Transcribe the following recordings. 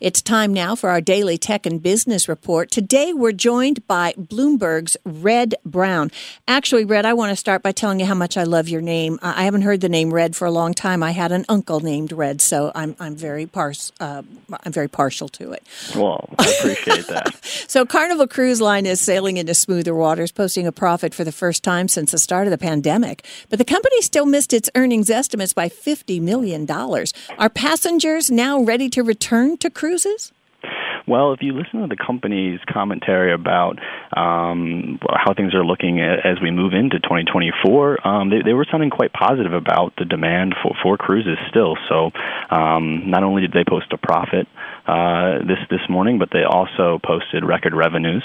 It's time now for our daily tech and business report. Today we're joined by Bloomberg's Redd Brown. Actually, Redd, I want to start by telling you how much I love your name. I haven't heard the name Red for a long time. I had an uncle named Red, so I'm I'm very pars uh, I'm very partial to it. Well, I appreciate that. so Carnival Cruise Line is sailing into smoother waters, posting a profit for the first time since the start of the pandemic. But the company still missed its earnings estimates by $50 million. Are passengers now ready to return to cruise cruises? Well, if you listen to the company's commentary about um, how things are looking as we move into 2024, um, they, they were sounding quite positive about the demand for, for cruises still. So, um, not only did they post a profit uh, this this morning, but they also posted record revenues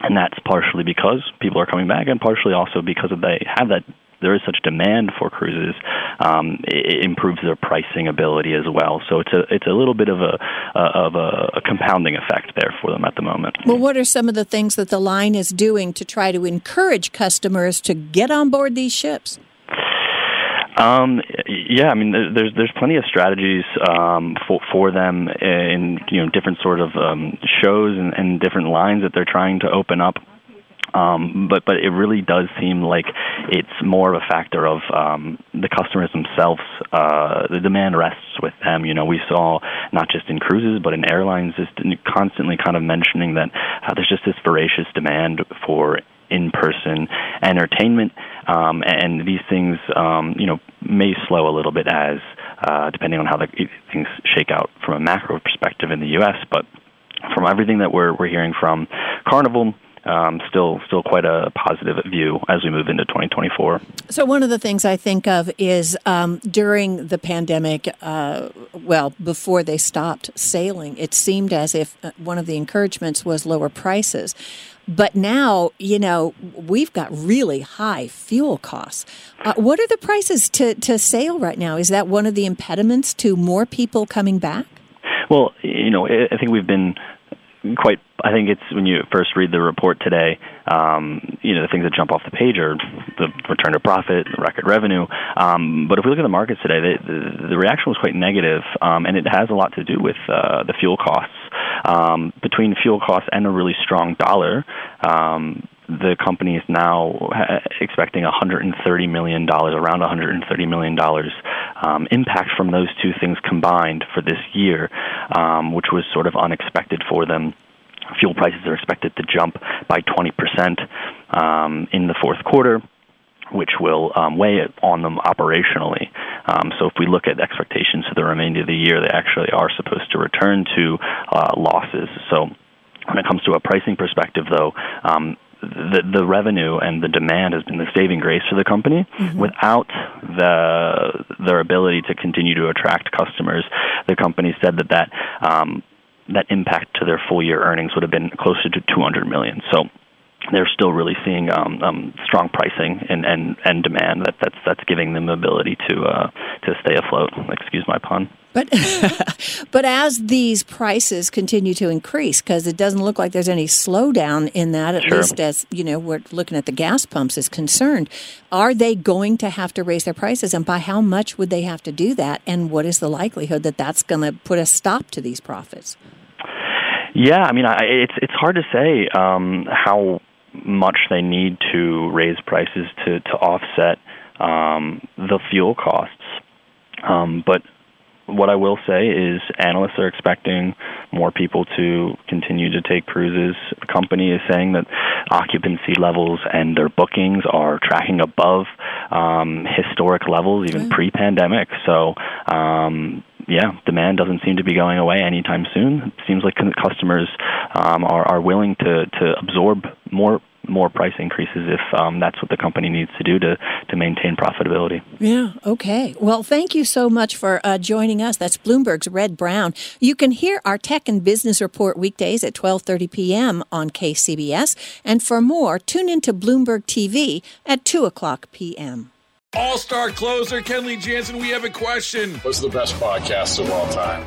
and that's partially because people are coming back, and partially also because of they have that there is such demand for cruises, um, it improves their pricing ability as well. So it's a it's a little bit of a uh, of a, a, compounding effect there for them at the moment. Well, what are some of the things that the line is doing to try to encourage customers to get on board these ships? Um, yeah, I mean, there's there's plenty of strategies um, for for them in you know different sort of um, shows and, and different lines that they're trying to open up. Um, but but it really does seem like it's more of a factor of um, the customers themselves. Uh, the demand rests with them. You know, we saw not just in cruises but in airlines, just constantly kind of mentioning that uh, there's just this voracious demand for in-person entertainment, um, and these things, um, you know, may slow a little bit as uh, depending on how the, things shake out from a macro perspective in the U.S. But from everything that we're we're hearing from Carnival um, still still quite a positive view as we move into 2024. So one of the things I think of is um, during the pandemic, uh, well, before they stopped sailing, it seemed as if uh, one of the encouragements was lower prices. But now, you know, we've got really high fuel costs. Uh, what are the prices to, to sail right now? Is that one of the impediments to more people coming back? Well, you know, I think we've been quite. I think it's when you first read the report today. Um, you know, the things that jump off the page are the return to profit, the record revenue. Um, but if we look at the markets today, the, the, the reaction was quite negative, um, and it has a lot to do with uh, the fuel costs. Um, between fuel costs and a really strong dollar, um, the company is now expecting 130 million dollars, around 130 million dollars um, impact from those two things combined for this year, um, which was sort of unexpected for them. Fuel prices are expected to jump by 20 percent um, in the fourth quarter which will um, weigh on them operationally. Um, so if we look at expectations for the remainder of the year, they actually are supposed to return to uh, losses. So when it comes to a pricing perspective, though, um, the the revenue and the demand has been the saving grace for the company. Mm-hmm. Without the their ability to continue to attract customers, the company said that that um, that impact to their full year earnings would have been closer to 200 million. So they're still really seeing um, um, strong pricing and, and, and demand that that's that's giving them the ability to uh, to stay afloat. Excuse my pun. But but as these prices continue to increase, because it doesn't look like there's any slowdown in that, at sure. least as you know, we're looking at the gas pumps is concerned. Are they going to have to raise their prices, and by how much would they have to do that? And what is the likelihood that that's going to put a stop to these profits? Yeah, I mean, I, it's it's hard to say um, how much they need to raise prices to to offset um, the fuel costs. Um, but what I will say is analysts are expecting more people to continue to take cruises. The company is saying that occupancy levels and their bookings are tracking above um, historic levels, even pre-pandemic. So. Um, yeah, demand doesn't seem to be going away anytime soon. It seems like customers um, are, are willing to, to absorb more more price increases if um, that's what the company needs to do to, to maintain profitability. Yeah, okay. Well, thank you so much for uh, joining us. That's Bloomberg's Redd Brown. You can hear our Tech and Business Report weekdays at 12.30 p.m. on KCBS. And for more, tune into Bloomberg TV at 2 o'clock p.m. All-star closer Kenley Jansen, we have a question. What's the best podcast of all time?